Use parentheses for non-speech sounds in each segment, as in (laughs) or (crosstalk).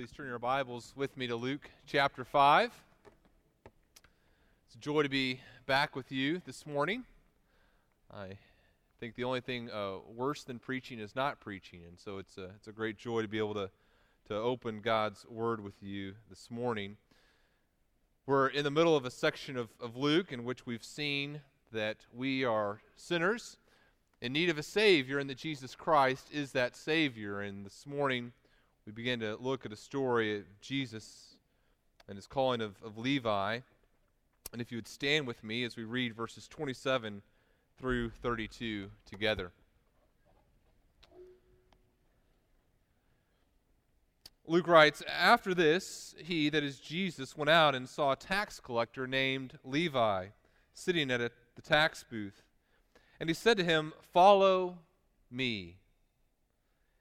Please turn your Bibles with me to Luke chapter 5. It's a joy to be back with you this morning. I think the only thing uh, worse than preaching is not preaching, and so it's a, it's a great joy to be able to, to open God's Word with you this morning. We're in the middle of a section of, of Luke in which we've seen that we are sinners in need of a Savior, and that Jesus Christ is that Savior. And this morning, we begin to look at a story of Jesus and his calling of, of Levi. And if you would stand with me as we read verses 27 through 32 together. Luke writes, After this, he, that is Jesus, went out and saw a tax collector named Levi sitting at a, the tax booth. And he said to him, Follow me.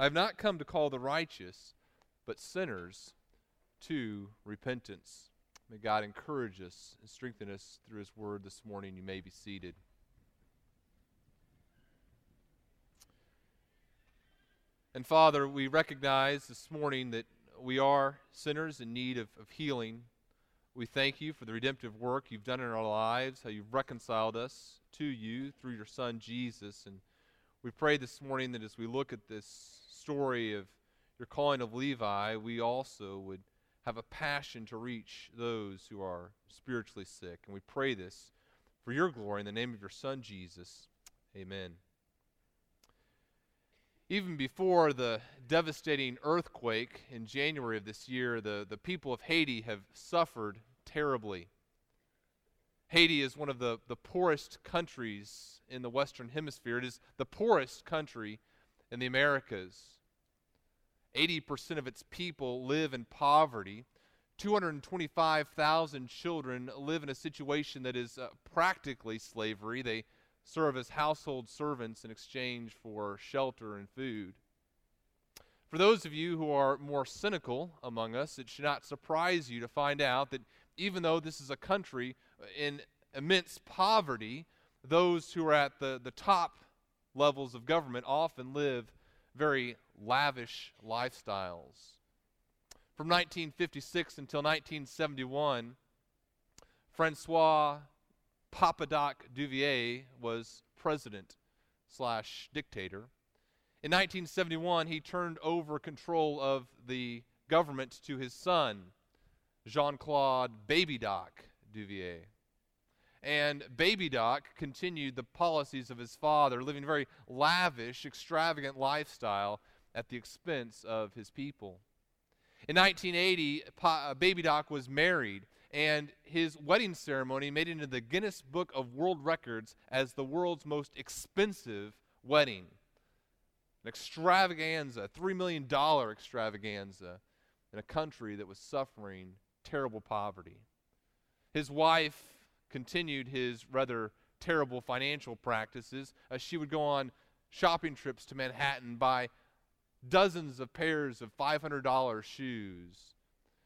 I have not come to call the righteous, but sinners to repentance. May God encourage us and strengthen us through His word this morning. You may be seated. And Father, we recognize this morning that we are sinners in need of, of healing. We thank you for the redemptive work you've done in our lives, how you've reconciled us to you through your Son Jesus. And we pray this morning that as we look at this story of your calling of Levi, we also would have a passion to reach those who are spiritually sick. And we pray this for your glory in the name of your Son, Jesus. Amen. Even before the devastating earthquake in January of this year, the, the people of Haiti have suffered terribly. Haiti is one of the, the poorest countries in the Western Hemisphere. It is the poorest country in the Americas. 80% of its people live in poverty. 225,000 children live in a situation that is uh, practically slavery. They serve as household servants in exchange for shelter and food. For those of you who are more cynical among us, it should not surprise you to find out that even though this is a country in immense poverty, those who are at the, the top levels of government often live very lavish lifestyles. From 1956 until 1971, Francois Papa Doc Duvalier was president slash dictator. In 1971, he turned over control of the government to his son, Jean Claude Baby Doc Duvalier. And Baby Doc continued the policies of his father, living a very lavish, extravagant lifestyle at the expense of his people. In 1980, pa- uh, Baby Doc was married, and his wedding ceremony made it into the Guinness Book of World Records as the world's most expensive wedding. An extravaganza, $3 million extravaganza in a country that was suffering terrible poverty. His wife continued his rather terrible financial practices she would go on shopping trips to Manhattan, buy dozens of pairs of $500 shoes.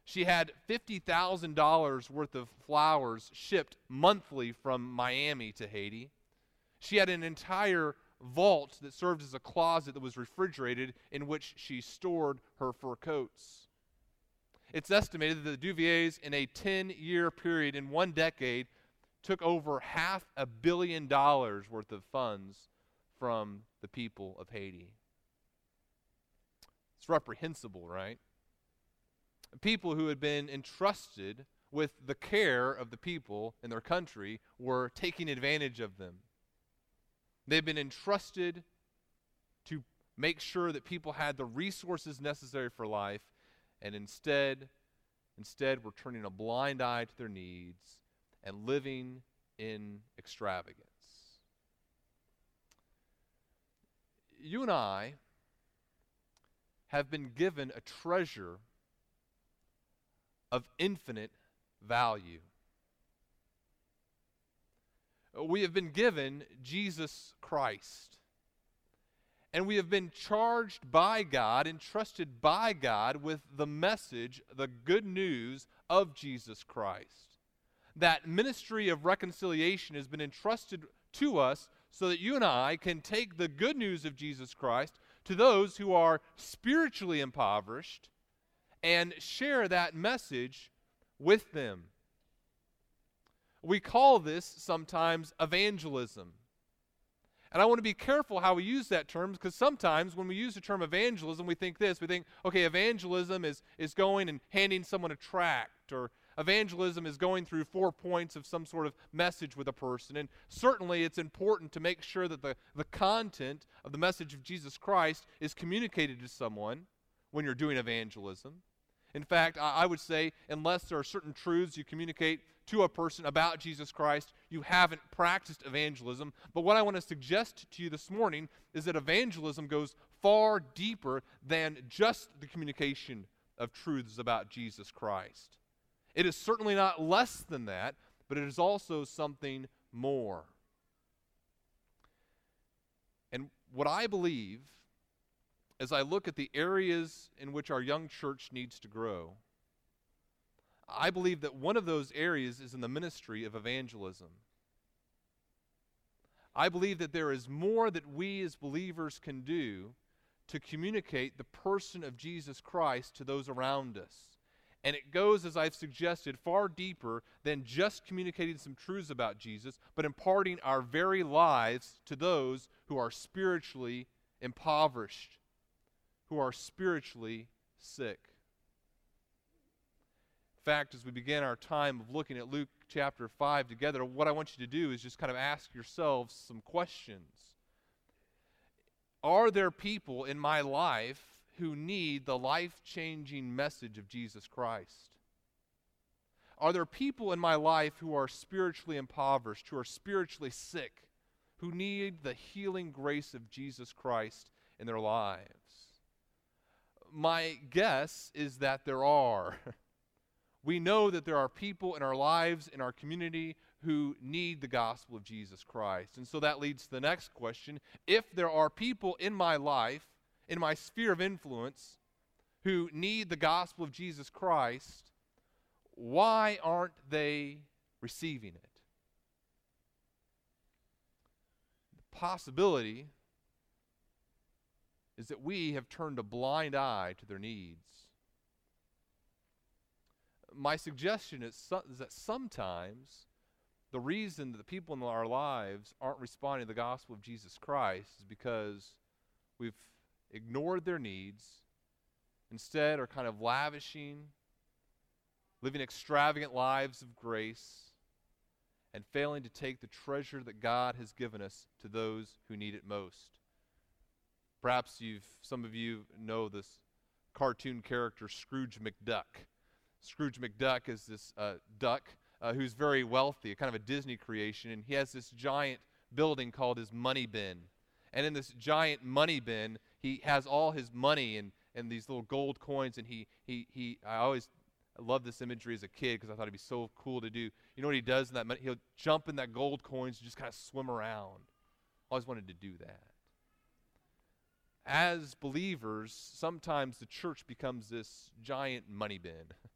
She had $50,000 worth of flowers shipped monthly from Miami to Haiti. She had an entire vault that served as a closet that was refrigerated in which she stored her fur coats. It's estimated that the Duvaliers, in a 10 year period, in one decade, took over half a billion dollars worth of funds from the people of Haiti. It's reprehensible, right? People who had been entrusted with the care of the people in their country were taking advantage of them. They've been entrusted to make sure that people had the resources necessary for life, and instead, instead, we're turning a blind eye to their needs and living in extravagance. You and I have been given a treasure of infinite value. We have been given Jesus Christ. And we have been charged by God, entrusted by God with the message, the good news of Jesus Christ. That ministry of reconciliation has been entrusted to us so that you and I can take the good news of Jesus Christ to those who are spiritually impoverished and share that message with them. We call this sometimes evangelism. And I want to be careful how we use that term because sometimes when we use the term evangelism, we think this. We think, okay, evangelism is, is going and handing someone a tract, or evangelism is going through four points of some sort of message with a person. And certainly it's important to make sure that the, the content of the message of Jesus Christ is communicated to someone when you're doing evangelism. In fact, I, I would say, unless there are certain truths you communicate to a person about Jesus Christ, you haven't practiced evangelism. But what I want to suggest to you this morning is that evangelism goes far deeper than just the communication of truths about Jesus Christ. It is certainly not less than that, but it is also something more. And what I believe as I look at the areas in which our young church needs to grow, I believe that one of those areas is in the ministry of evangelism. I believe that there is more that we as believers can do to communicate the person of Jesus Christ to those around us. And it goes, as I've suggested, far deeper than just communicating some truths about Jesus, but imparting our very lives to those who are spiritually impoverished, who are spiritually sick fact, as we begin our time of looking at Luke chapter 5 together, what I want you to do is just kind of ask yourselves some questions. Are there people in my life who need the life changing message of Jesus Christ? Are there people in my life who are spiritually impoverished, who are spiritually sick, who need the healing grace of Jesus Christ in their lives? My guess is that there are. (laughs) we know that there are people in our lives, in our community, who need the gospel of Jesus Christ. And so that leads to the next question. If there are people in my life, in my sphere of influence, who need the gospel of Jesus Christ, why aren't they receiving it? The possibility is that we have turned a blind eye to their needs my suggestion is, so, is that sometimes the reason that the people in our lives aren't responding to the gospel of Jesus Christ is because we've ignored their needs, instead, are kind of lavishing, living extravagant lives of grace, and failing to take the treasure that God has given us to those who need it most. Perhaps you've some of you know this cartoon character Scrooge McDuck. Scrooge McDuck is this uh, duck uh, who's very wealthy, kind of a Disney creation, and he has this giant building called his money bin. And in this giant money bin, he has all his money and, and these little gold coins, and he, he, he I always loved this imagery as a kid because I thought it'd be so cool to do. You know what he does in that money? He'll jump in that gold coins and just kind of swim around. Always wanted to do that. As believers, sometimes the church becomes this giant money bin. (laughs)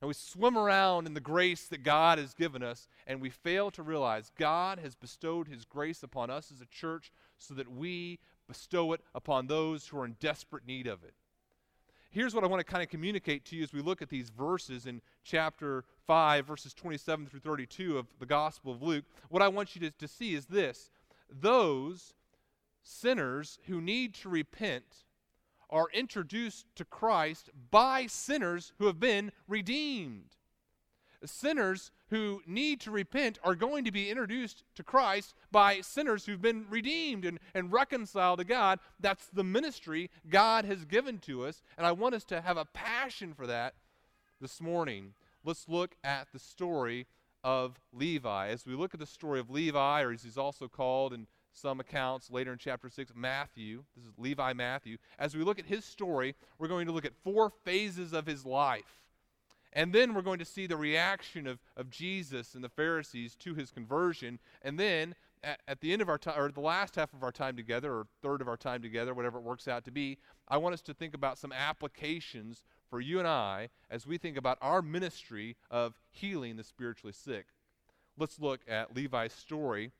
And we swim around in the grace that God has given us, and we fail to realize God has bestowed His grace upon us as a church so that we bestow it upon those who are in desperate need of it. Here's what I want to kind of communicate to you as we look at these verses in chapter 5, verses 27 through 32 of the Gospel of Luke. What I want you to, to see is this those sinners who need to repent are introduced to Christ by sinners who have been redeemed. Sinners who need to repent are going to be introduced to Christ by sinners who've been redeemed and, and reconciled to God. That's the ministry God has given to us, and I want us to have a passion for that this morning. Let's look at the story of Levi. As we look at the story of Levi, or as he's also called in some accounts later in chapter 6, Matthew. This is Levi Matthew. As we look at his story, we're going to look at four phases of his life And then we're going to see the reaction of, of Jesus and the Pharisees to his conversion. And then at, at the end of our time, or the last half of our time together, or third of our time together, whatever it works out to be, I want us to think about some applications for you and I as we think about our ministry of healing the spiritually sick. Let's look at Levi's story.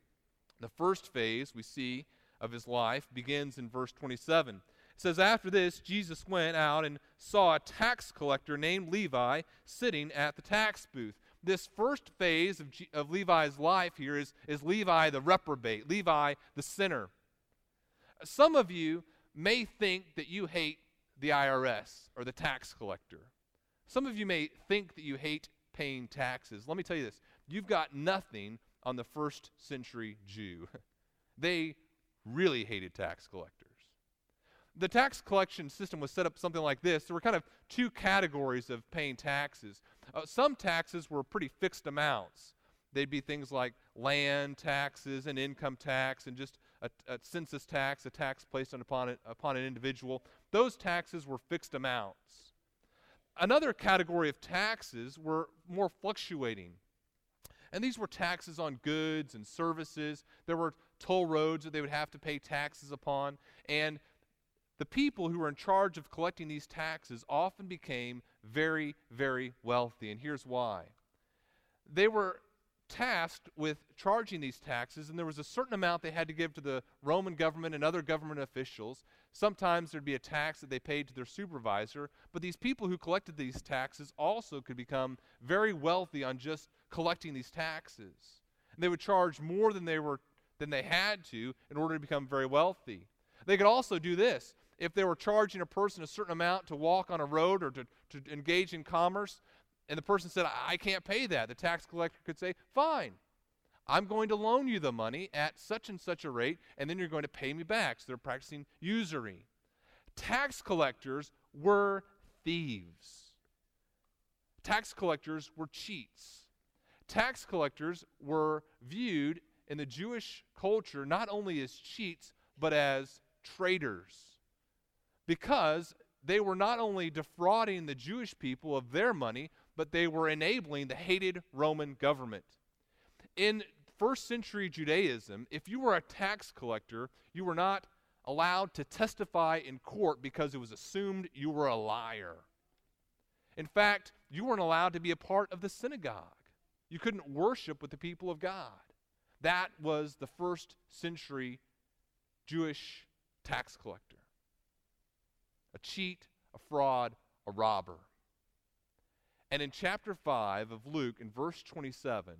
The first phase we see of his life begins in verse 27. It says, After this, Jesus went out and saw a tax collector named Levi sitting at the tax booth. This first phase of, G- of Levi's life here is, is Levi the reprobate, Levi the sinner. Some of you may think that you hate the IRS or the tax collector. Some of you may think that you hate paying taxes. Let me tell you this you've got nothing on the first century Jew. (laughs) they really hated tax collectors. The tax collection system was set up something like this. There were kind of two categories of paying taxes. Uh, some taxes were pretty fixed amounts. They'd be things like land taxes and income tax and just a, a census tax, a tax placed upon, it, upon an individual. Those taxes were fixed amounts. Another category of taxes were more fluctuating. And these were taxes on goods and services. There were toll roads that they would have to pay taxes upon. And the people who were in charge of collecting these taxes often became very, very wealthy. And here's why they were tasked with charging these taxes, and there was a certain amount they had to give to the Roman government and other government officials. Sometimes there'd be a tax that they paid to their supervisor, but these people who collected these taxes also could become very wealthy on just collecting these taxes. And they would charge more than they were than they had to in order to become very wealthy. They could also do this. If they were charging a person a certain amount to walk on a road or to, to engage in commerce, and the person said, I can't pay that, the tax collector could say, Fine, I'm going to loan you the money at such and such a rate, and then you're going to pay me back. So they're practicing usury. Tax collectors were thieves. Tax collectors were cheats. Tax collectors were viewed in the Jewish culture not only as cheats, but as traitors. Because they were not only defrauding the Jewish people of their money, but they were enabling the hated Roman government. In first century Judaism, if you were a tax collector, you were not allowed to testify in court because it was assumed you were a liar. In fact, you weren't allowed to be a part of the synagogue. You couldn't worship with the people of God. That was the first century Jewish tax collector a cheat, a fraud, a robber. And in chapter 5 of Luke, in verse 27,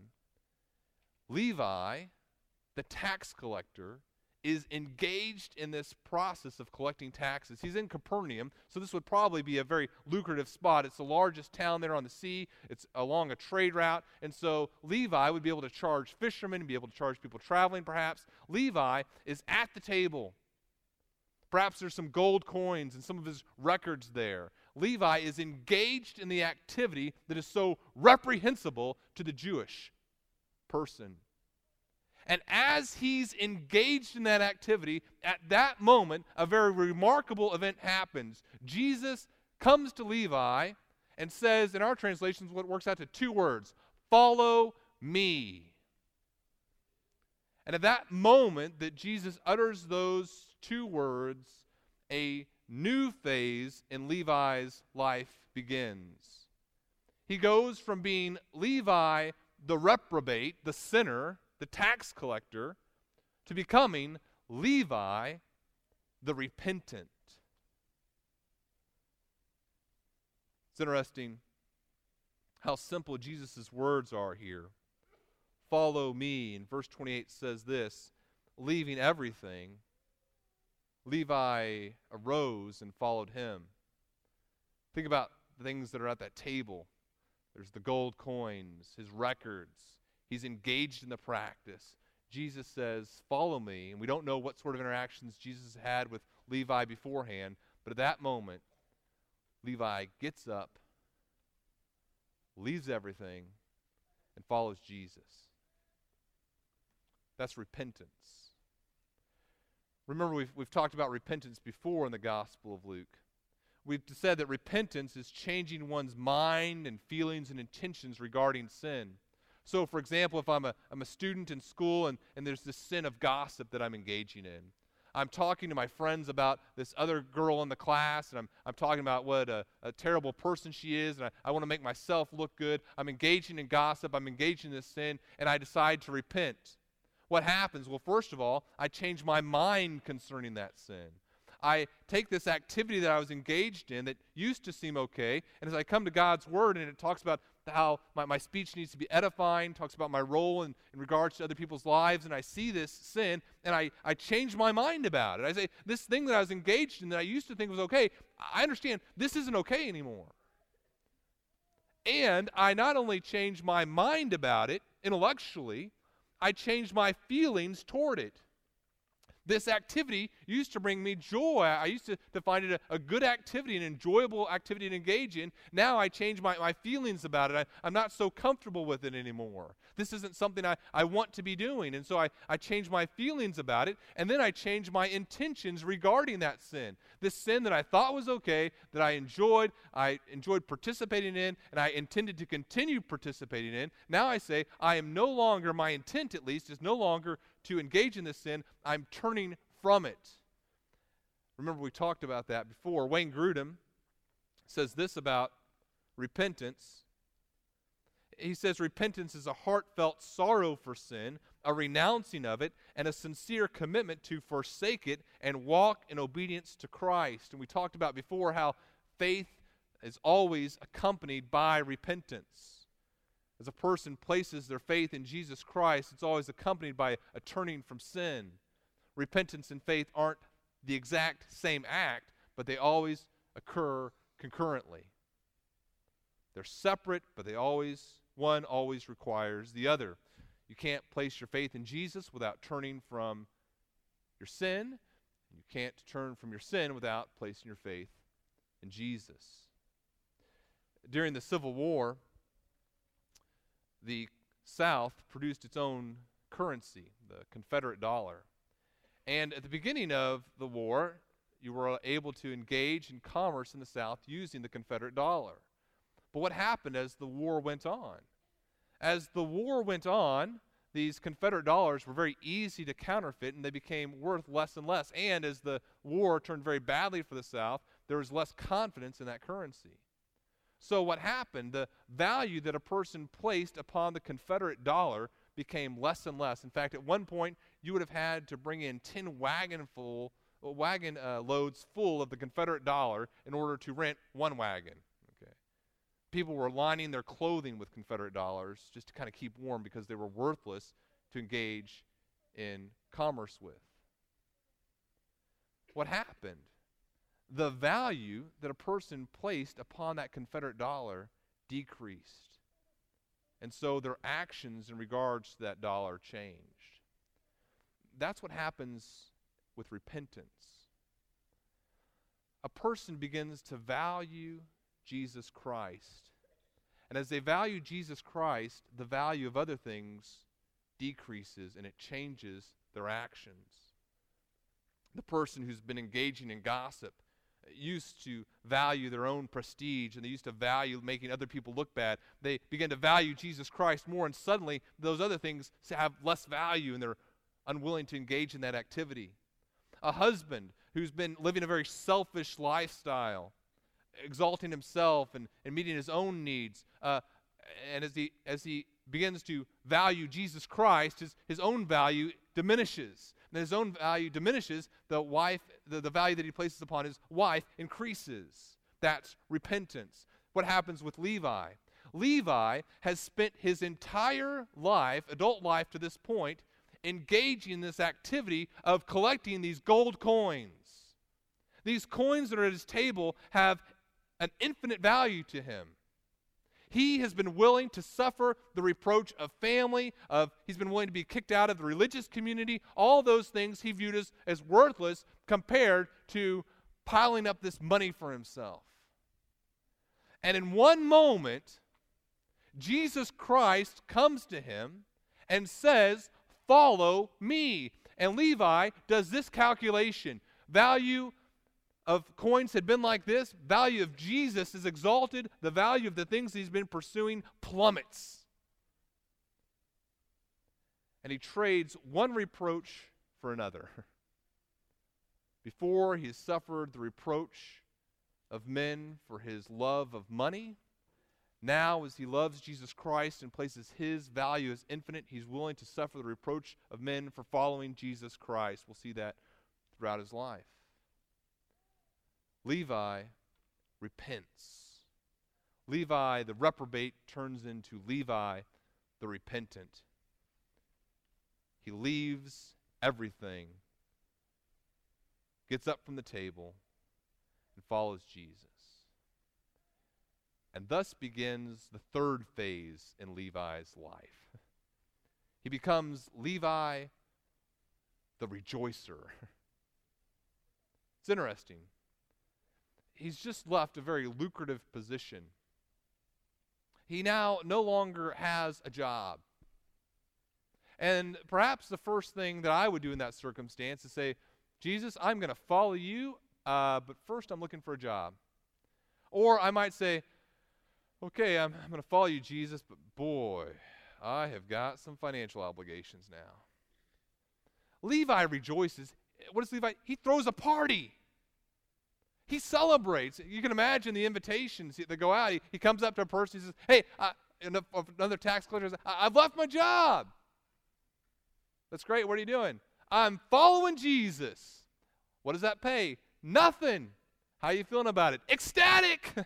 Levi, the tax collector, is engaged in this process of collecting taxes. He's in Capernaum, so this would probably be a very lucrative spot. It's the largest town there on the sea, it's along a trade route, and so Levi would be able to charge fishermen, be able to charge people traveling perhaps. Levi is at the table. Perhaps there's some gold coins and some of his records there. Levi is engaged in the activity that is so reprehensible to the Jewish person. And as he's engaged in that activity, at that moment, a very remarkable event happens. Jesus comes to Levi and says, in our translations, what works out to two words follow me. And at that moment that Jesus utters those two words, a new phase in Levi's life begins. He goes from being Levi the reprobate, the sinner, the tax collector, to becoming Levi the repentant. It's interesting how simple Jesus' words are here. Follow me. And verse 28 says this leaving everything Levi arose and followed him. Think about the things that are at that table. There's the gold coins, his records. He's engaged in the practice. Jesus says, Follow me. And we don't know what sort of interactions Jesus had with Levi beforehand, but at that moment, Levi gets up, leaves everything, and follows Jesus. That's repentance. Remember, we've, we've talked about repentance before in the Gospel of Luke. we've said that repentance is changing one's mind and feelings and intentions regarding sin. So, for example, if I'm a, I'm a student in school and, and there's this sin of gossip that I'm engaging in, I'm talking to my friends about this other girl in the class, and I'm, I'm talking about what a, a terrible person she is, and I, I want to make myself look good. I'm engaging in gossip, I'm engaging in this sin, and I decide to repent. What happens? Well, first of all, I change my mind concerning that sin. I take this activity that I was engaged in that used to seem okay, and as I come to God's Word and it talks about how my, my speech needs to be edifying, talks about my role in, in regards to other people's lives, and I see this sin, and I, I change my mind about it. I say, this thing that I was engaged in that I used to think was okay, I understand this isn't okay anymore. And I not only change my mind about it intellectually, I change my feelings toward it. This activity used to bring me joy. I used to, to find it a, a good activity, an enjoyable activity to engage in. Now I change my, my feelings about it. I, I'm not so comfortable with it anymore. This isn't something I, I want to be doing. And so I, I change my feelings about it, and then I change my intentions regarding that sin. This sin that I thought was okay, that I enjoyed, I enjoyed participating in, and I intended to continue participating in. Now I say, I am no longer, my intent at least, is no longer to engage in this sin, I'm turning from it. Remember, we talked about that before. Wayne Grudem says this about repentance. He says, Repentance is a heartfelt sorrow for sin, a renouncing of it, and a sincere commitment to forsake it and walk in obedience to Christ. And we talked about before how faith is always accompanied by repentance as a person places their faith in Jesus Christ, it's always accompanied by a turning from sin. Repentance and faith aren't the exact same act, but they always occur concurrently. They're separate, but they always, one always requires the other. You can't place your faith in Jesus without turning from your sin. You can't turn from your sin without placing your faith in Jesus. During the Civil War, the South produced its own currency, the Confederate dollar. And at the beginning of the war, you were able to engage in commerce in the South using the Confederate dollar. But what happened as the war went on? As the war went on, these Confederate dollars were very easy to counterfeit and they became worth less and less. And as the war turned very badly for the South, there was less confidence in that currency. So, what happened? The value that a person placed upon the Confederate dollar became less and less. In fact, at one point, you would have had to bring in 10 wagon full uh, wagon uh, loads full of the Confederate dollar in order to rent one wagon. Okay. People were lining their clothing with Confederate dollars just to kind of keep warm because they were worthless to engage in commerce with. What happened? The value that a person placed upon that Confederate dollar decreased. And so their actions in regards to that dollar changed. That's what happens with repentance. A person begins to value Jesus Christ. And as they value Jesus Christ, the value of other things decreases and it changes their actions. The person who's been engaging in gossip used to value their own prestige and they used to value making other people look bad. They began to value Jesus Christ more, and suddenly those other things have less value and they're unwilling to engage in that activity. A husband who's been living a very selfish lifestyle, exalting himself and, and meeting his own needs, uh, and as he, as he begins to value Jesus Christ, his, his own value diminishes and his own value diminishes, the wife, the, the value that he places upon his wife increases. That's repentance. What happens with Levi? Levi has spent his entire life, adult life to this point, engaging in this activity of collecting these gold coins. These coins that are at his table have an infinite value to him. He has been willing to suffer the reproach of family, of he's been willing to be kicked out of the religious community. All those things he viewed as, as worthless compared to piling up this money for himself. And in one moment, Jesus Christ comes to him and says, Follow me. And Levi does this calculation value of coins had been like this, value of Jesus is exalted, the value of the things he's been pursuing plummets. And he trades one reproach for another. (laughs) Before he has suffered the reproach of men for his love of money, now, as he loves Jesus Christ and places his value as infinite, he's willing to suffer the reproach of men for following Jesus Christ. We'll see that throughout his life. Levi repents. Levi, the reprobate, turns into Levi, the repentant. He leaves everything, gets up from the table, and follows Jesus. And thus begins the third phase in Levi's life. (laughs) He becomes Levi the rejoicer. (laughs) It's interesting. He's just left a very lucrative position. He now no longer has a job. And perhaps the first thing that I would do in that circumstance is say, Jesus, I'm going to follow you, uh, but first I'm looking for a job. Or I might say, okay, I'm, I'm going to follow you, Jesus, but boy, I have got some financial obligations now. Levi rejoices. What does Levi? He throws a party. He celebrates. You can imagine the invitations that go out. He, he comes up to a person. He says, "Hey, another tax collector says, I've left my job. That's great. What are you doing? I'm following Jesus. What does that pay? Nothing. How are you feeling about it? Ecstatic. (laughs)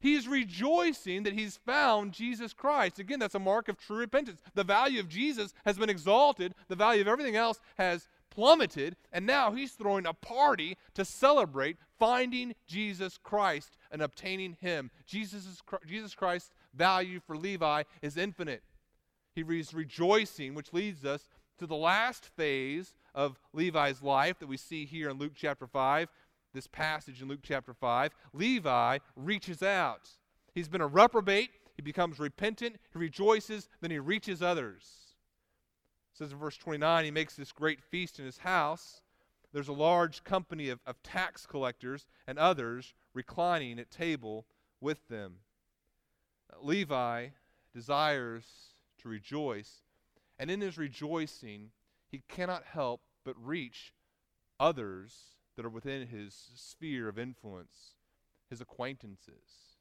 He's rejoicing that he's found Jesus Christ. Again, that's a mark of true repentance. The value of Jesus has been exalted, the value of everything else has plummeted, and now he's throwing a party to celebrate finding Jesus Christ and obtaining him. Jesus, Jesus Christ's value for Levi is infinite. He is rejoicing, which leads us to the last phase of Levi's life that we see here in Luke chapter 5 this passage in Luke chapter 5, Levi reaches out. He's been a reprobate, he becomes repentant, he rejoices, then he reaches others. Says in verse 29, he makes this great feast in his house. There's a large company of, of tax collectors and others reclining at table with them. Uh, Levi desires to rejoice, and in his rejoicing, he cannot help but reach others that are within his sphere of influence, his acquaintances.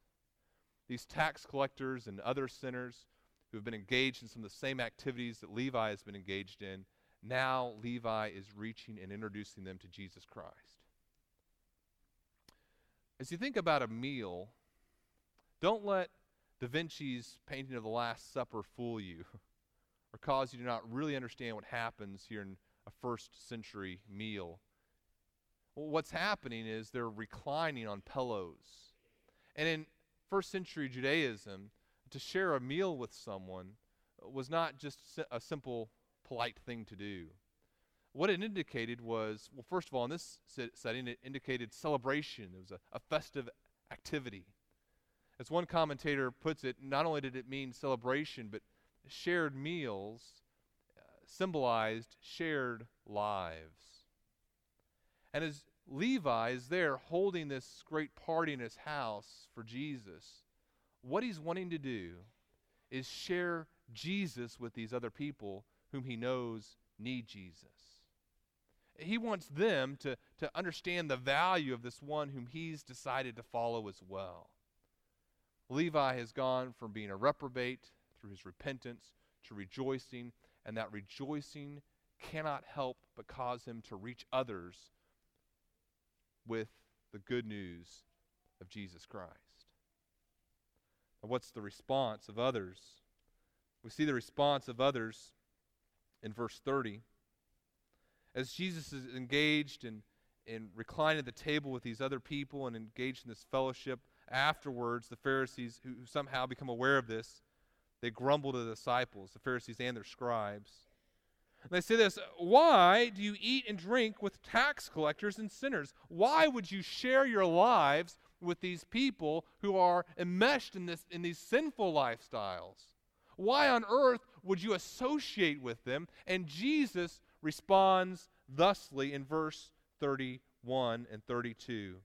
These tax collectors and other sinners who have been engaged in some of the same activities that Levi has been engaged in, now Levi is reaching and introducing them to Jesus Christ. As you think about a meal, don't let Da Vinci's painting of the Last Supper fool you or cause you to not really understand what happens here in a first century meal. Well, what's happening is they're reclining on pillows. And in first century Judaism, to share a meal with someone was not just a simple, polite thing to do. What it indicated was, well, first of all, in this setting, it indicated celebration. It was a, a festive activity. As one commentator puts it, not only did it mean celebration, but shared meals uh, symbolized shared lives. And as Levi is there holding this great party in his house for Jesus, what he's wanting to do is share Jesus with these other people whom he knows need Jesus. He wants them to, to understand the value of this one whom he's decided to follow as well. Levi has gone from being a reprobate through his repentance to rejoicing, and that rejoicing cannot help but cause him to reach others with the good news of Jesus Christ. What's the response of others? We see the response of others in verse 30. As Jesus is engaged in, in reclining at the table with these other people and engaged in this fellowship, afterwards, the Pharisees, who somehow become aware of this, they grumble to the disciples, the Pharisees and their scribes. And They say this Why do you eat and drink with tax collectors and sinners? Why would you share your lives with these people who are enmeshed in, this, in these sinful lifestyles? Why on earth would you associate with them? And Jesus responds thusly in verse 31. and 32.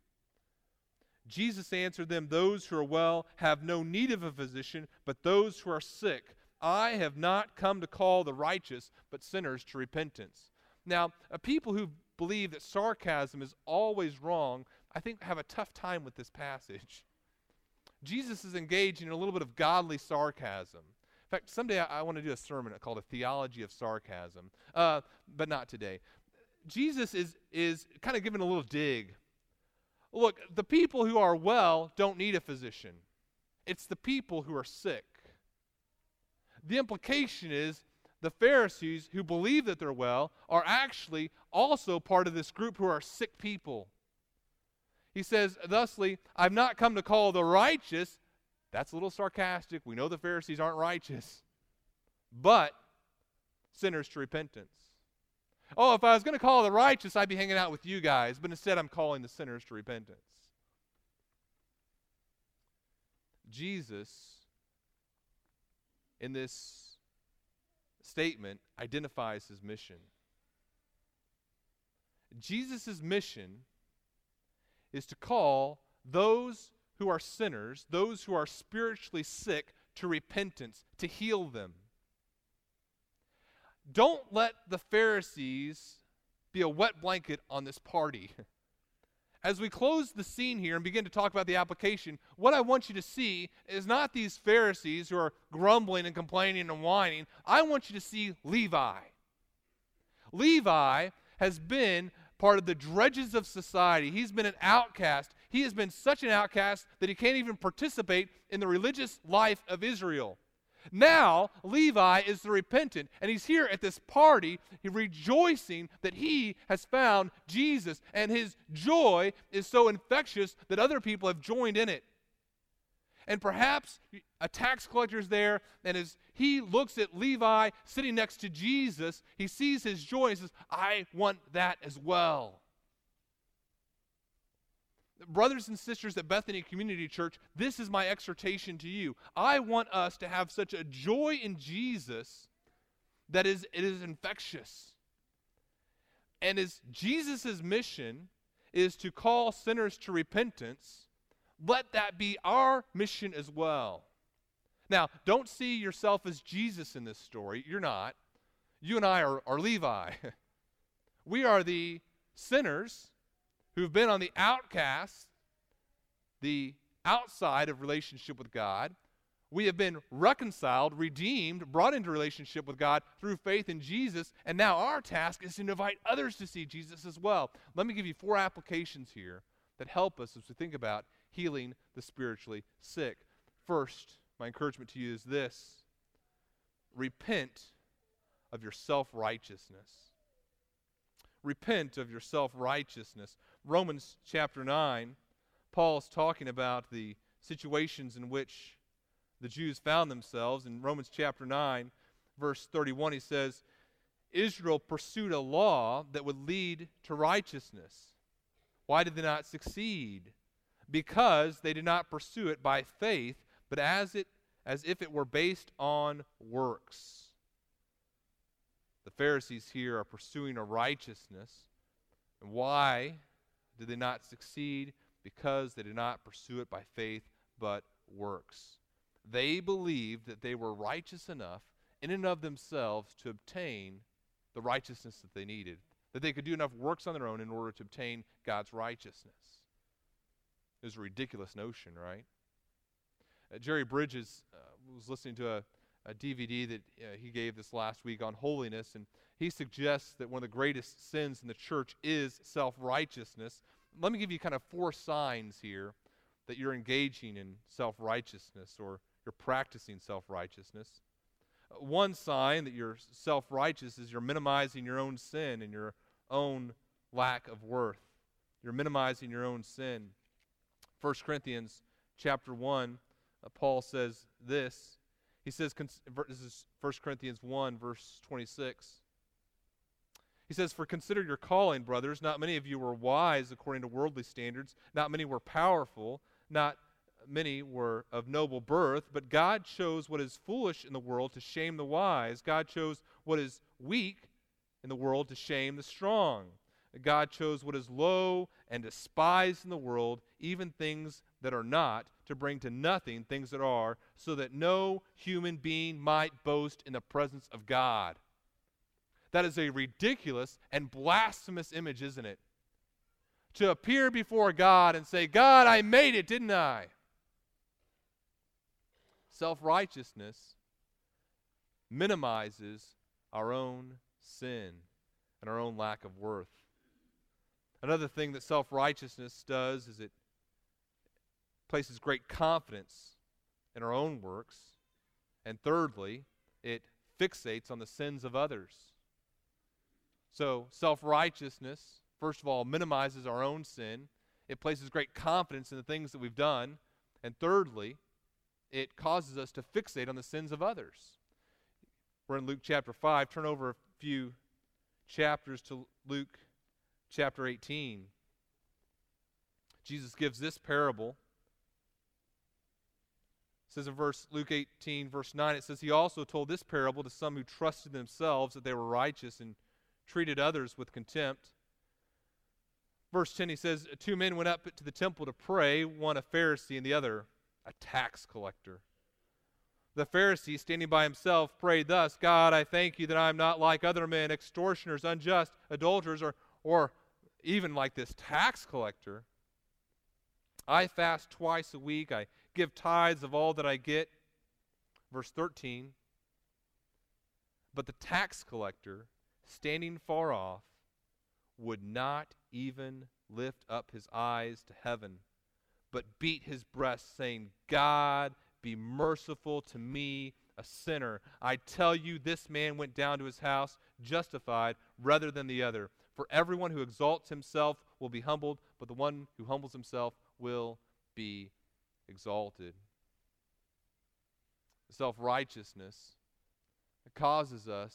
Jesus answered them, Those who are well have no need of a physician, but those who are sick. I have not come to call the righteous, but sinners to repentance. Now, people who believe that sarcasm is always wrong, I think have a tough time with this passage. Jesus is engaged in a little bit of godly sarcasm. In fact, someday I, I want to do a sermon called A Theology of Sarcasm, uh, but not today. Jesus is, is kind of giving a little dig. Look, the people who are well don't need a physician, it's the people who are sick. The implication is the Pharisees who believe that they're well are actually also part of this group who are sick people. He says, thusly, I've not come to call the righteous. That's a little sarcastic. We know the Pharisees aren't righteous, but sinners to repentance. Oh, if I was going to call the righteous, I'd be hanging out with you guys, but instead I'm calling the sinners to repentance. Jesus, in this statement, identifies his mission. Jesus' mission is to call those who are sinners, those who are spiritually sick, to repentance, to heal them. Don't let the Pharisees be a wet blanket on this party. (laughs) As we close the scene here and begin to talk about the application, what I want you to see is not these Pharisees who are grumbling and complaining and whining. I want you to see Levi. Levi has been part of the dredges of society. He's been an outcast. He has been such an outcast that he can't even participate in the religious life of Israel. Now, Levi is the repentant, and he's here at this party, rejoicing that he has found Jesus, and his joy is so infectious that other people have joined in it. And perhaps a tax collector is there, and as he looks at Levi sitting next to Jesus, he sees his joy and says, I want that as well. Brothers and sisters at Bethany Community Church, this is my exhortation to you. I want us to have such a joy in Jesus that is it is infectious. And as Jesus' mission is to call sinners to repentance, let that be our mission as well. Now, don't see yourself as Jesus in this story. You're not. You and I are, are Levi. (laughs) we are the sinners who've been on the outcast, the outside of relationship with God. We have been reconciled, redeemed, brought into relationship with God through faith in Jesus, and now our task is to invite others to see Jesus as well. Let me give you four applications here that help us as we think about healing the spiritually sick. First, my encouragement to you is this repent of your self righteousness. Repent of your self righteousness. Romans chapter 9, Paul is talking about the situations in which the Jews found themselves. In Romans chapter 9, verse 31, he says, Israel pursued a law that would lead to righteousness. Why did they not succeed? Because they did not pursue it by faith, but as it as if it were based on works. The Pharisees here are pursuing a righteousness. And why did they not succeed? Because they did not pursue it by faith, but works. They believed that they were righteous enough in and of themselves to obtain the righteousness that they needed, that they could do enough works on their own in order to obtain God's righteousness is a ridiculous notion, right? Uh, Jerry Bridges uh, was listening to a, a DVD that uh, he gave this last week on holiness, and he suggests that one of the greatest sins in the church is self righteousness. Let me give you kind of four signs here that you're engaging in self righteousness or you're practicing self righteousness. Uh, one sign that you're self righteous is you're minimizing your own sin and your own lack of worth. You're minimizing your own sin. 1 Corinthians chapter 1, uh, Paul says this. He says, this is 1 Corinthians 1, verse 26. He says, For consider your calling, brothers. Not many of you were wise according to worldly standards. Not many were powerful. Not many were of noble birth. But God chose what is foolish in the world to shame the wise. God chose what is weak in the world to shame the strong. God chose what is low and despised in the world, even things that are not, to bring to nothing things that are, so that no human being might boast in the presence of God. That is a ridiculous and blasphemous image, isn't it? To appear before God and say, God, I made it, didn't I? Self righteousness minimizes our own sin and our own lack of worth. Another thing that self righteousness does is it places great confidence in our own works. And thirdly, it fixates on the sins of others. So, self righteousness, first of all, minimizes our own sin. It places great confidence in the things that we've done. And thirdly, it causes us to fixate on the sins of others. We're in Luke chapter 5. Turn over a few chapters to Luke chapter 18. Jesus gives this parable. It says in verse Luke 18, verse 9, it says, He also told this parable to some who trusted themselves that they were righteous and treated others with contempt. Verse 10, he says, Two men went up to the temple to pray, one a Pharisee and the other a tax collector. The Pharisee, standing by himself, prayed thus God, I thank you that I am not like other men, extortioners, unjust, adulterers, or, or even like this tax collector. I fast twice a week. I give tithes of all that I get. Verse 13. But the tax collector, standing far off, would not even lift up his eyes to heaven, but beat his breast, saying, God, be merciful to me, a sinner. I tell you, this man went down to his house justified rather than the other. For everyone who exalts himself will be humbled, but the one who humbles himself will be exalted. Self righteousness causes us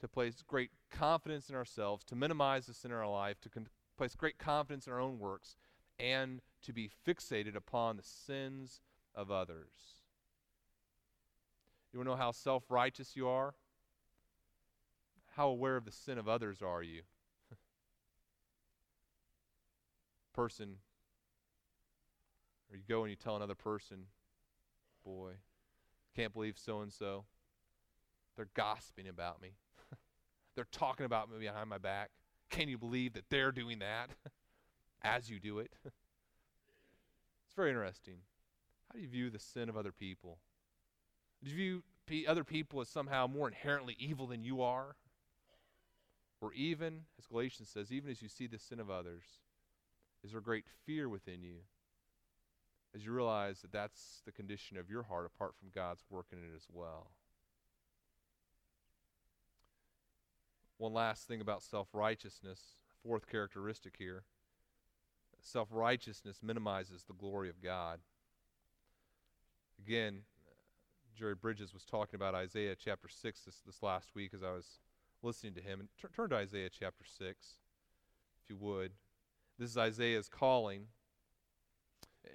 to place great confidence in ourselves, to minimize the sin in our life, to con- place great confidence in our own works, and to be fixated upon the sins of others. You want to know how self righteous you are? How aware of the sin of others are you? Person, or you go and you tell another person, boy, can't believe so and so. They're gossiping about me. (laughs) they're talking about me behind my back. Can you believe that they're doing that (laughs) as you do it? (laughs) it's very interesting. How do you view the sin of other people? Do you view other people as somehow more inherently evil than you are? Or even, as Galatians says, even as you see the sin of others, is there great fear within you as you realize that that's the condition of your heart apart from God's work in it as well? One last thing about self righteousness, fourth characteristic here self righteousness minimizes the glory of God. Again, Jerry Bridges was talking about Isaiah chapter 6 this, this last week as I was listening to him. And t- turn to Isaiah chapter 6, if you would. This is Isaiah's calling.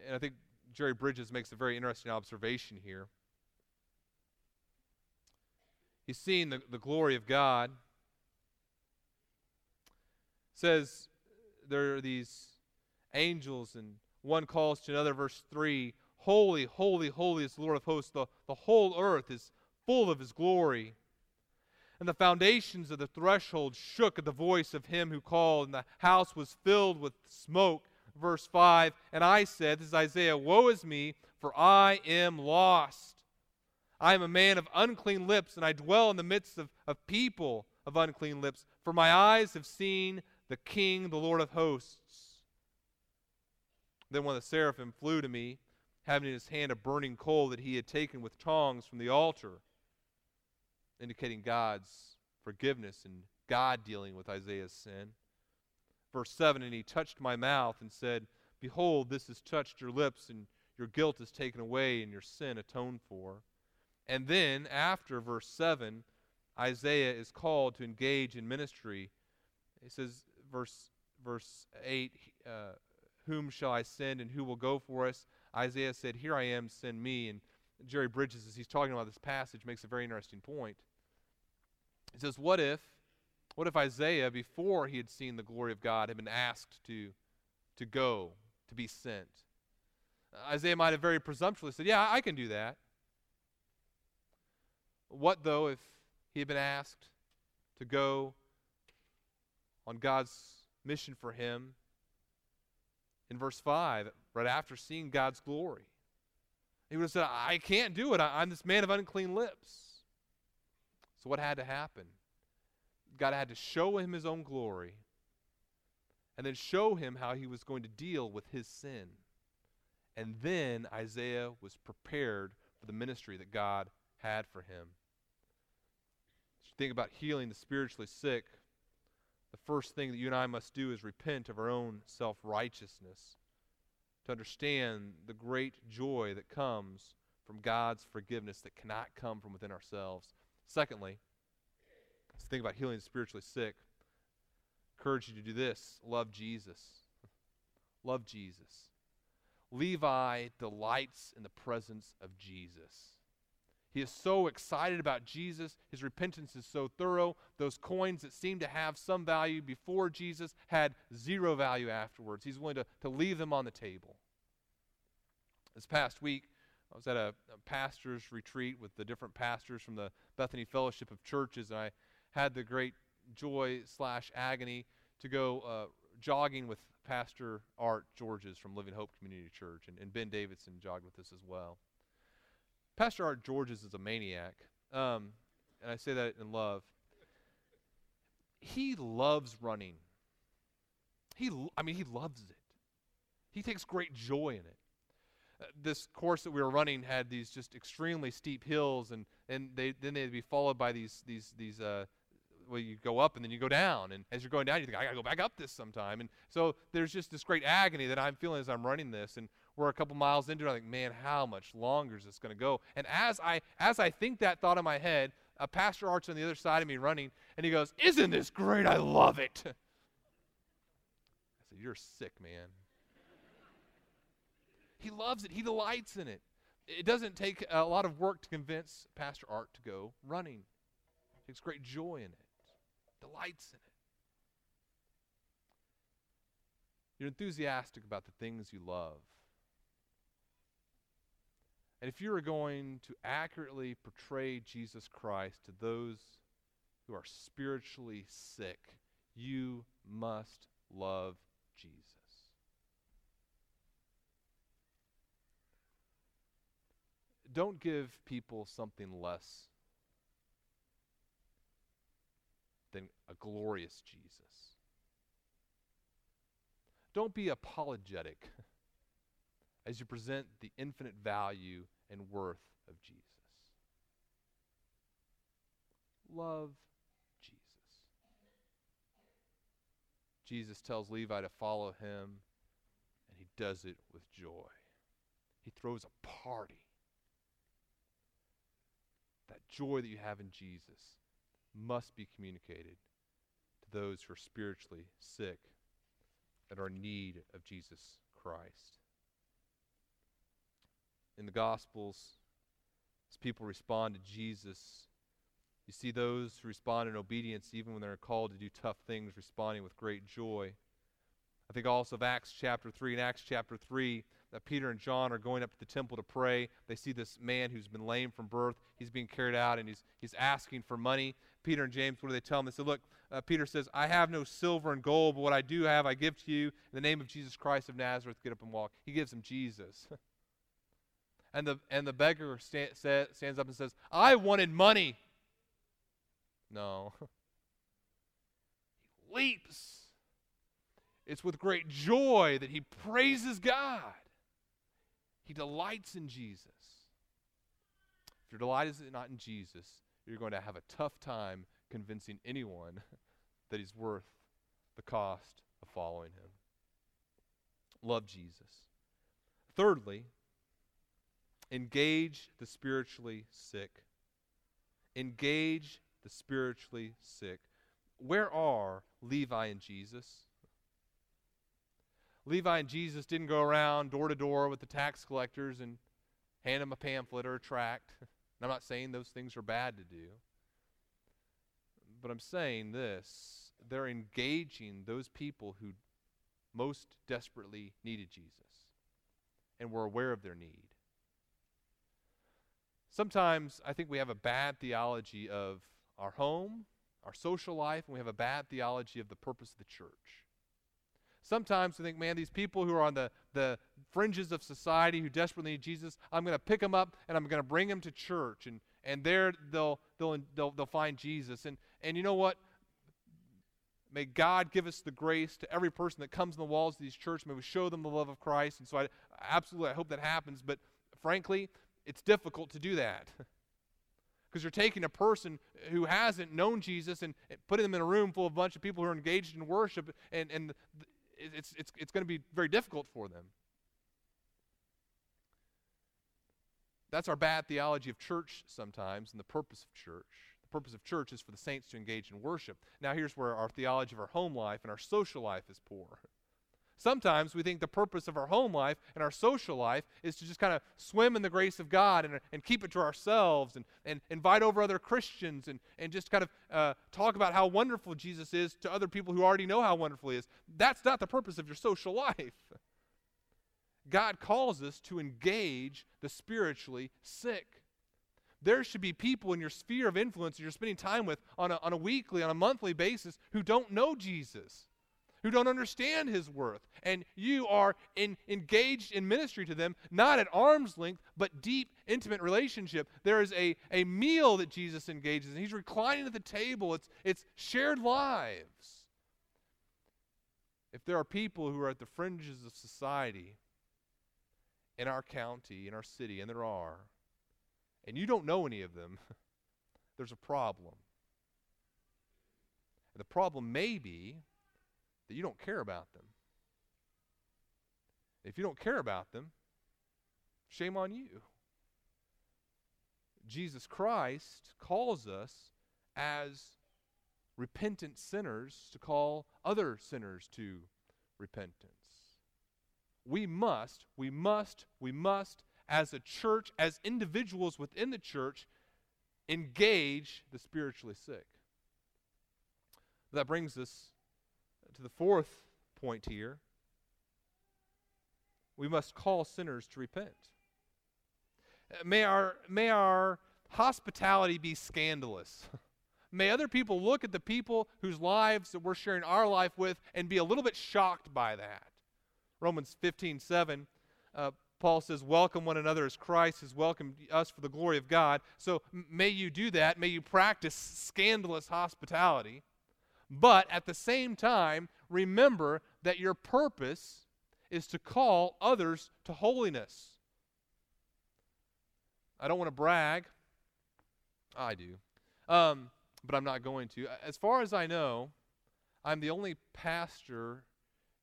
And I think Jerry Bridges makes a very interesting observation here. He's seeing the, the glory of God. says there are these angels, and one calls to another, verse 3 Holy, holy, holy is the Lord of hosts. The, the whole earth is full of his glory. And the foundations of the threshold shook at the voice of him who called, and the house was filled with smoke. Verse 5 And I said, This is Isaiah, Woe is me, for I am lost. I am a man of unclean lips, and I dwell in the midst of, of people of unclean lips, for my eyes have seen the King, the Lord of hosts. Then one of the seraphim flew to me having in his hand a burning coal that he had taken with tongs from the altar, indicating God's forgiveness and God dealing with Isaiah's sin. Verse 7 And he touched my mouth and said, Behold, this has touched your lips, and your guilt is taken away, and your sin atoned for. And then, after verse 7, Isaiah is called to engage in ministry. He says, verse, verse 8, uh, Whom shall I send, and who will go for us? Isaiah said, Here I am, send me. And Jerry Bridges, as he's talking about this passage, makes a very interesting point. He says, What if, What if Isaiah, before he had seen the glory of God, had been asked to, to go, to be sent? Uh, Isaiah might have very presumptuously said, Yeah, I can do that. What, though, if he had been asked to go on God's mission for him in verse 5, right after seeing God's glory? He would have said, I can't do it. I, am this man of unclean lips. So, what had to happen? God had to show him his own glory and then show him how he was going to deal with his sin. And then Isaiah was prepared for the ministry that God had for him. As you think about healing the spiritually sick, the first thing that you and I must do is repent of our own self righteousness to understand the great joy that comes from God's forgiveness that cannot come from within ourselves. Secondly, let's think about healing the spiritually sick. Encourage you to do this love Jesus. love Jesus. Levi delights in the presence of Jesus. He is so excited about Jesus. His repentance is so thorough. Those coins that seemed to have some value before Jesus had zero value afterwards. He's willing to, to leave them on the table. This past week, I was at a, a pastor's retreat with the different pastors from the Bethany Fellowship of Churches, and I had the great joy slash agony to go uh, jogging with Pastor Art Georges from Living Hope Community Church, and, and Ben Davidson jogged with us as well. Pastor Art Georges is a maniac, um, and I say that in love. He loves running. He, I mean, he loves it. He takes great joy in it. Uh, this course that we were running had these just extremely steep hills, and, and they, then they'd be followed by these these these uh, well, you go up and then you go down. And as you're going down, you think, I got to go back up this sometime. And so there's just this great agony that I'm feeling as I'm running this. And we're a couple miles into it. I think, man, how much longer is this going to go? And as I as I think that thought in my head, a pastor Art's on the other side of me running, and he goes, Isn't this great? I love it. (laughs) I said, You're sick, man. he loves it. He delights in it. It doesn't take a lot of work to convince Pastor Art to go running. He takes great joy in it delights in it. You're enthusiastic about the things you love. And if you are going to accurately portray Jesus Christ to those who are spiritually sick, you must love Jesus. Don't give people something less than a glorious Jesus. Don't be apologetic (laughs) as you present the infinite value and worth of Jesus. Love Jesus. Jesus tells Levi to follow him, and he does it with joy. He throws a party. That joy that you have in Jesus must be communicated to those who are spiritually sick and are in need of Jesus Christ. In the Gospels, as people respond to Jesus, you see those who respond in obedience even when they're called to do tough things, responding with great joy. I think also of Acts chapter 3. In Acts chapter 3, that Peter and John are going up to the temple to pray. They see this man who's been lame from birth. He's being carried out and he's, he's asking for money. Peter and James, what do they tell him? They said, Look, uh, Peter says, I have no silver and gold, but what I do have, I give to you. In the name of Jesus Christ of Nazareth, get up and walk. He gives him Jesus. (laughs) and, the, and the beggar sta- stands up and says, I wanted money. No. (laughs) he leaps. It's with great joy that he praises God. He delights in Jesus. If your delight is not in Jesus, you're going to have a tough time convincing anyone (laughs) that he's worth the cost of following him. Love Jesus. Thirdly, engage the spiritually sick. Engage the spiritually sick. Where are Levi and Jesus? Levi and Jesus didn't go around door to door with the tax collectors and hand them a pamphlet or a tract. (laughs) I'm not saying those things are bad to do. but I'm saying this they're engaging those people who most desperately needed Jesus and were aware of their need. Sometimes I think we have a bad theology of our home, our social life, and we have a bad theology of the purpose of the church. Sometimes we think, man, these people who are on the, the fringes of society who desperately need Jesus, I'm going to pick them up and I'm going to bring them to church. And, and there they'll, they'll, they'll, they'll find Jesus. And, and you know what? May God give us the grace to every person that comes in the walls of these churches. May we show them the love of Christ. And so I absolutely I hope that happens. But frankly, it's difficult to do that. (laughs) because you're taking a person who hasn't known Jesus and putting them in a room full of a bunch of people who are engaged in worship, and, and it's, it's, it's going to be very difficult for them. That's our bad theology of church sometimes and the purpose of church. The purpose of church is for the saints to engage in worship. Now, here's where our theology of our home life and our social life is poor. (laughs) Sometimes we think the purpose of our home life and our social life is to just kind of swim in the grace of God and, and keep it to ourselves and, and invite over other Christians and, and just kind of uh, talk about how wonderful Jesus is to other people who already know how wonderful He is. That's not the purpose of your social life. God calls us to engage the spiritually sick. There should be people in your sphere of influence that you're spending time with on a, on a weekly, on a monthly basis who don't know Jesus who don't understand his worth. And you are in, engaged in ministry to them, not at arm's length, but deep, intimate relationship. There is a, a meal that Jesus engages in. He's reclining at the table, it's, it's shared lives. If there are people who are at the fringes of society in our county, in our city, and there are, and you don't know any of them, (laughs) there's a problem. And the problem may be that you don't care about them. If you don't care about them, shame on you. Jesus Christ calls us as repentant sinners to call other sinners to repentance. We must, we must, we must, as a church, as individuals within the church, engage the spiritually sick. That brings us to the fourth point here we must call sinners to repent. Uh, may our, may our hospitality be scandalous. (laughs) May other people look at the people whose lives that we're sharing our life with and be a little bit shocked by that. Romans 15 7, uh, Paul says, Welcome one another as Christ has welcomed us for the glory of God. So may you do that. May you practice scandalous hospitality. But at the same time, remember that your purpose is to call others to holiness. I don't want to brag. I do. Um, but I'm not going to. As far as I know, I'm the only pastor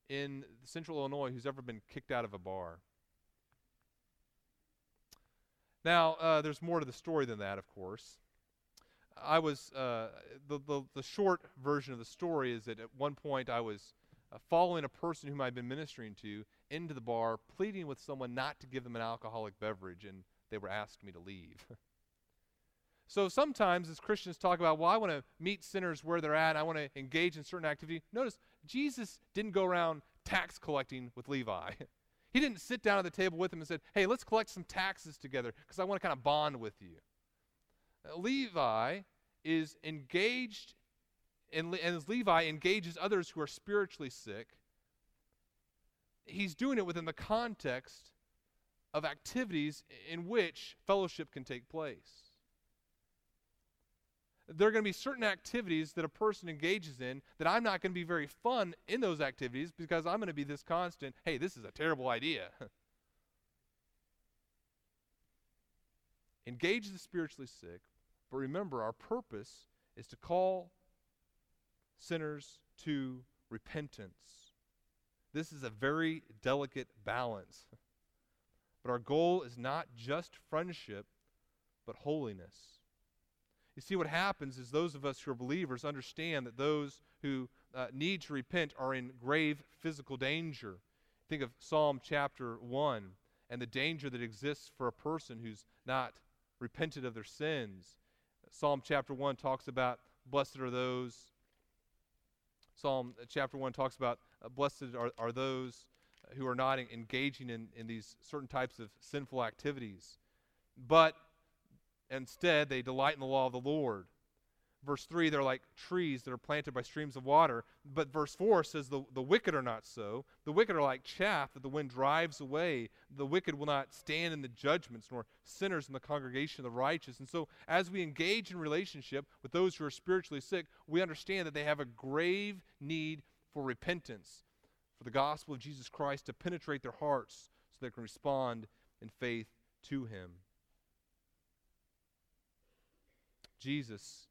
in central Illinois who's ever been kicked out of a bar. Now, uh, there's more to the story than that, of course. I was uh, the, the, the short version of the story is that at one point I was uh, following a person whom I'd been ministering to into the bar, pleading with someone not to give them an alcoholic beverage, and they were asking me to leave. (laughs) so sometimes as Christians talk about, well, I want to meet sinners where they're at, I want to engage in certain activity. Notice Jesus didn't go around tax collecting with Levi. (laughs) he didn't sit down at the table with him and said, hey, let's collect some taxes together because I want to kind of bond with you. Levi is engaged, and, and as Levi engages others who are spiritually sick, he's doing it within the context of activities in which fellowship can take place. There are going to be certain activities that a person engages in that I'm not going to be very fun in those activities because I'm going to be this constant, hey, this is a terrible idea. (laughs) Engage the spiritually sick, but remember, our purpose is to call sinners to repentance. This is a very delicate balance. But our goal is not just friendship, but holiness. You see, what happens is those of us who are believers understand that those who uh, need to repent are in grave physical danger. Think of Psalm chapter 1 and the danger that exists for a person who's not repented of their sins Psalm chapter 1 talks about blessed are those. Psalm uh, chapter 1 talks about uh, blessed are, are those who are not engaging in, in these certain types of sinful activities, but instead they delight in the law of the Lord. Verse 3, they're like trees that are planted by streams of water. But verse 4 says, the, the wicked are not so. The wicked are like chaff that the wind drives away. The wicked will not stand in the judgments, nor sinners in the congregation of the righteous. And so, as we engage in relationship with those who are spiritually sick, we understand that they have a grave need for repentance, for the gospel of Jesus Christ to penetrate their hearts so they can respond in faith to Him. Jesus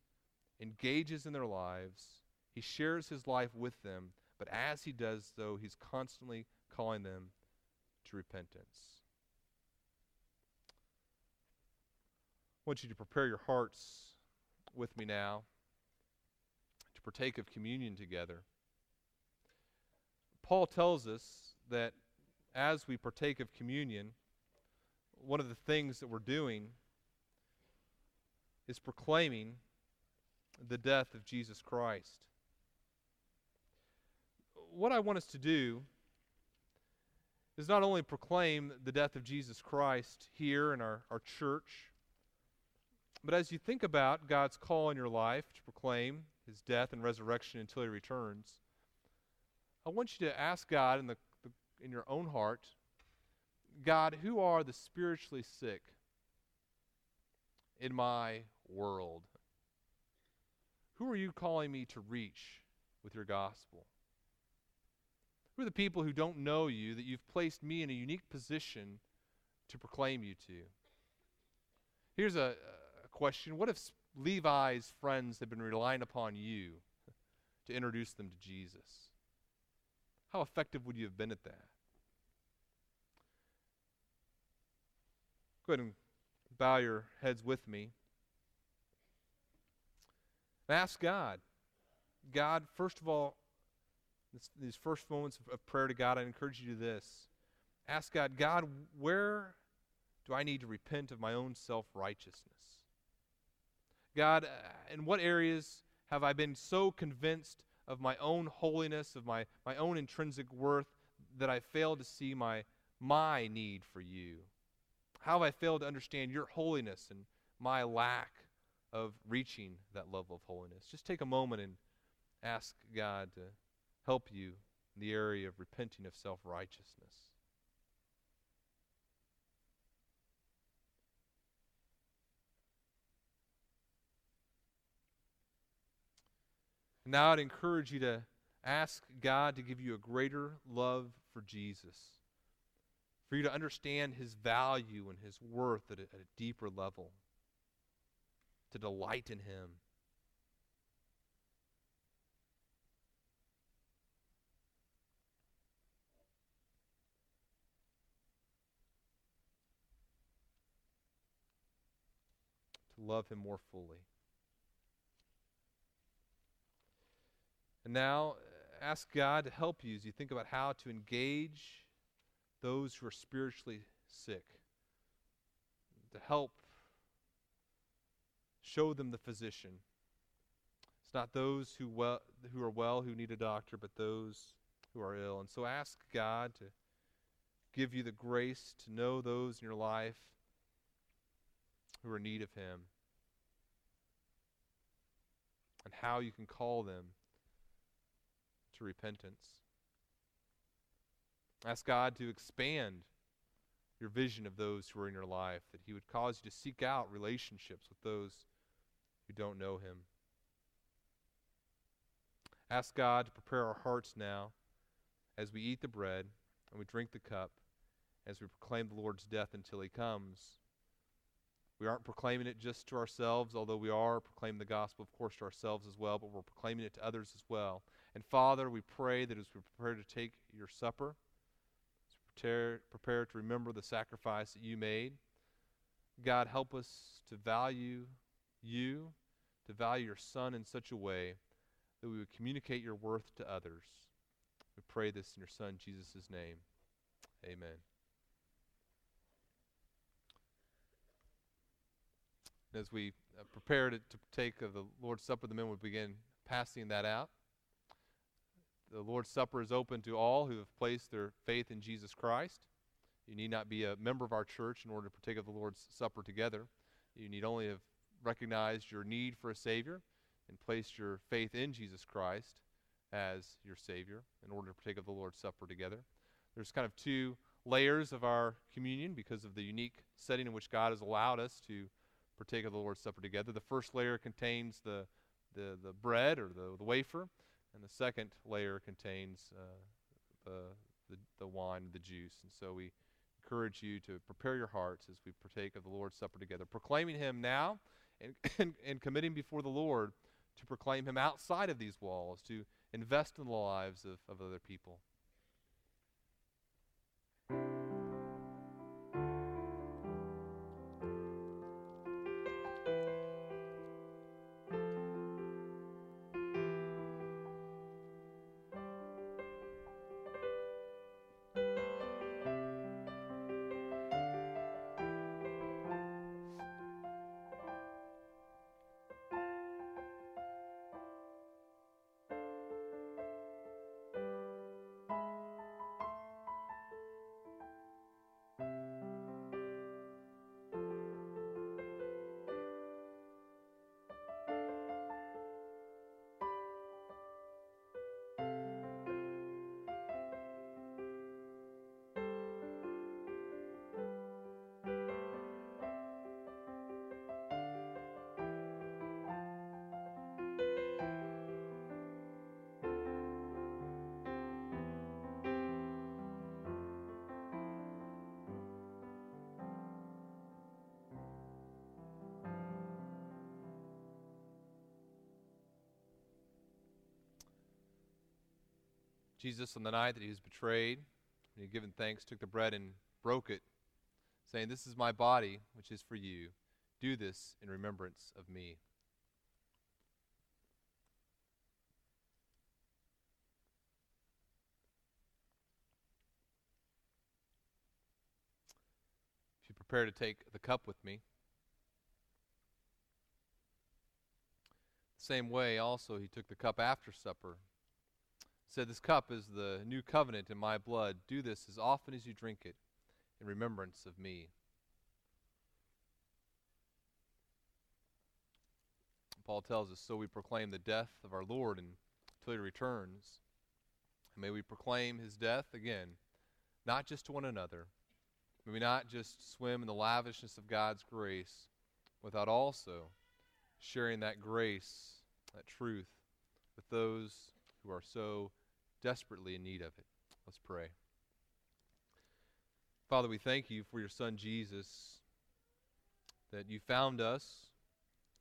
engages in their lives, he shares his life with them, but as he does so, he's constantly calling them to repentance. I want you to prepare your hearts with me now to partake of communion together. Paul tells us that as we partake of communion, one of the things that we're doing is proclaiming the death of Jesus Christ. What I want us to do is not only proclaim the death of Jesus Christ here in our, our church, but as you think about God's call in your life to proclaim his death and resurrection until he returns, I want you to ask God in, the, the, in your own heart God, who are the spiritually sick in my world? Who are you calling me to reach with your gospel? Who are the people who don't know you that you've placed me in a unique position to proclaim you to? Here's a, a question What if Levi's friends had been relying upon you to introduce them to Jesus? How effective would you have been at that? Go ahead and bow your heads with me. Ask God. God, first of all, this, these first moments of, of prayer to God, I encourage you to this. Ask God, God, where do I need to repent of my own self righteousness? God, uh, in what areas have I been so convinced of my own holiness, of my, my own intrinsic worth, that I failed to see my, my need for you? How have I failed to understand your holiness and my lack of reaching that level of holiness. Just take a moment and ask God to help you in the area of repenting of self righteousness. Now I'd encourage you to ask God to give you a greater love for Jesus, for you to understand his value and his worth at a, at a deeper level to delight in Him. To love Him more fully. And now, uh, ask God to help you as you think about how to engage those who are spiritually sick, to help Show them the physician. It's not those who, well, who are well who need a doctor, but those who are ill. And so ask God to give you the grace to know those in your life who are in need of Him and how you can call them to repentance. Ask God to expand your vision of those who are in your life, that He would cause you to seek out relationships with those who don't know him. Ask God to prepare our hearts now as we eat the bread and we drink the cup, as we proclaim the Lord's death until he comes. We aren't proclaiming it just to ourselves, although we are proclaiming the gospel, of course, to ourselves as well, but we're proclaiming it to others as well. And Father, we pray that as we prepare to take your supper, prepare, prepare to remember the sacrifice that you made, God, help us to value you to value your Son in such a way that we would communicate your worth to others. We pray this in your Son, Jesus' name. Amen. As we uh, prepare to, to partake of the Lord's Supper, the men will begin passing that out. The Lord's Supper is open to all who have placed their faith in Jesus Christ. You need not be a member of our church in order to partake of the Lord's Supper together. You need only have recognized your need for a Savior and placed your faith in Jesus Christ as your Savior in order to partake of the Lord's Supper together. There's kind of two layers of our communion because of the unique setting in which God has allowed us to partake of the Lord's Supper together. The first layer contains the, the, the bread or the, the wafer, and the second layer contains uh, the, the, the wine, the juice. And so we encourage you to prepare your hearts as we partake of the Lord's Supper together, proclaiming Him now and, (laughs) and, and committing before the Lord to proclaim Him outside of these walls, to invest in the lives of, of other people. Jesus, on the night that he was betrayed, when he had given thanks, took the bread and broke it, saying, This is my body, which is for you. Do this in remembrance of me. If you prepare to take the cup with me, the same way also he took the cup after supper said, This cup is the new covenant in my blood. Do this as often as you drink it in remembrance of me. Paul tells us, So we proclaim the death of our Lord until he returns. And may we proclaim his death again, not just to one another. May we not just swim in the lavishness of God's grace, without also sharing that grace, that truth, with those who are so desperately in need of it. Let's pray. Father, we thank you for your Son Jesus, that you found us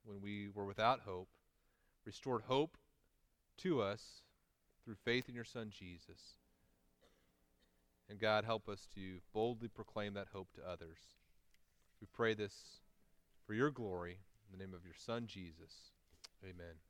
when we were without hope, restored hope to us through faith in your Son Jesus. And God, help us to boldly proclaim that hope to others. We pray this for your glory in the name of your Son Jesus. Amen.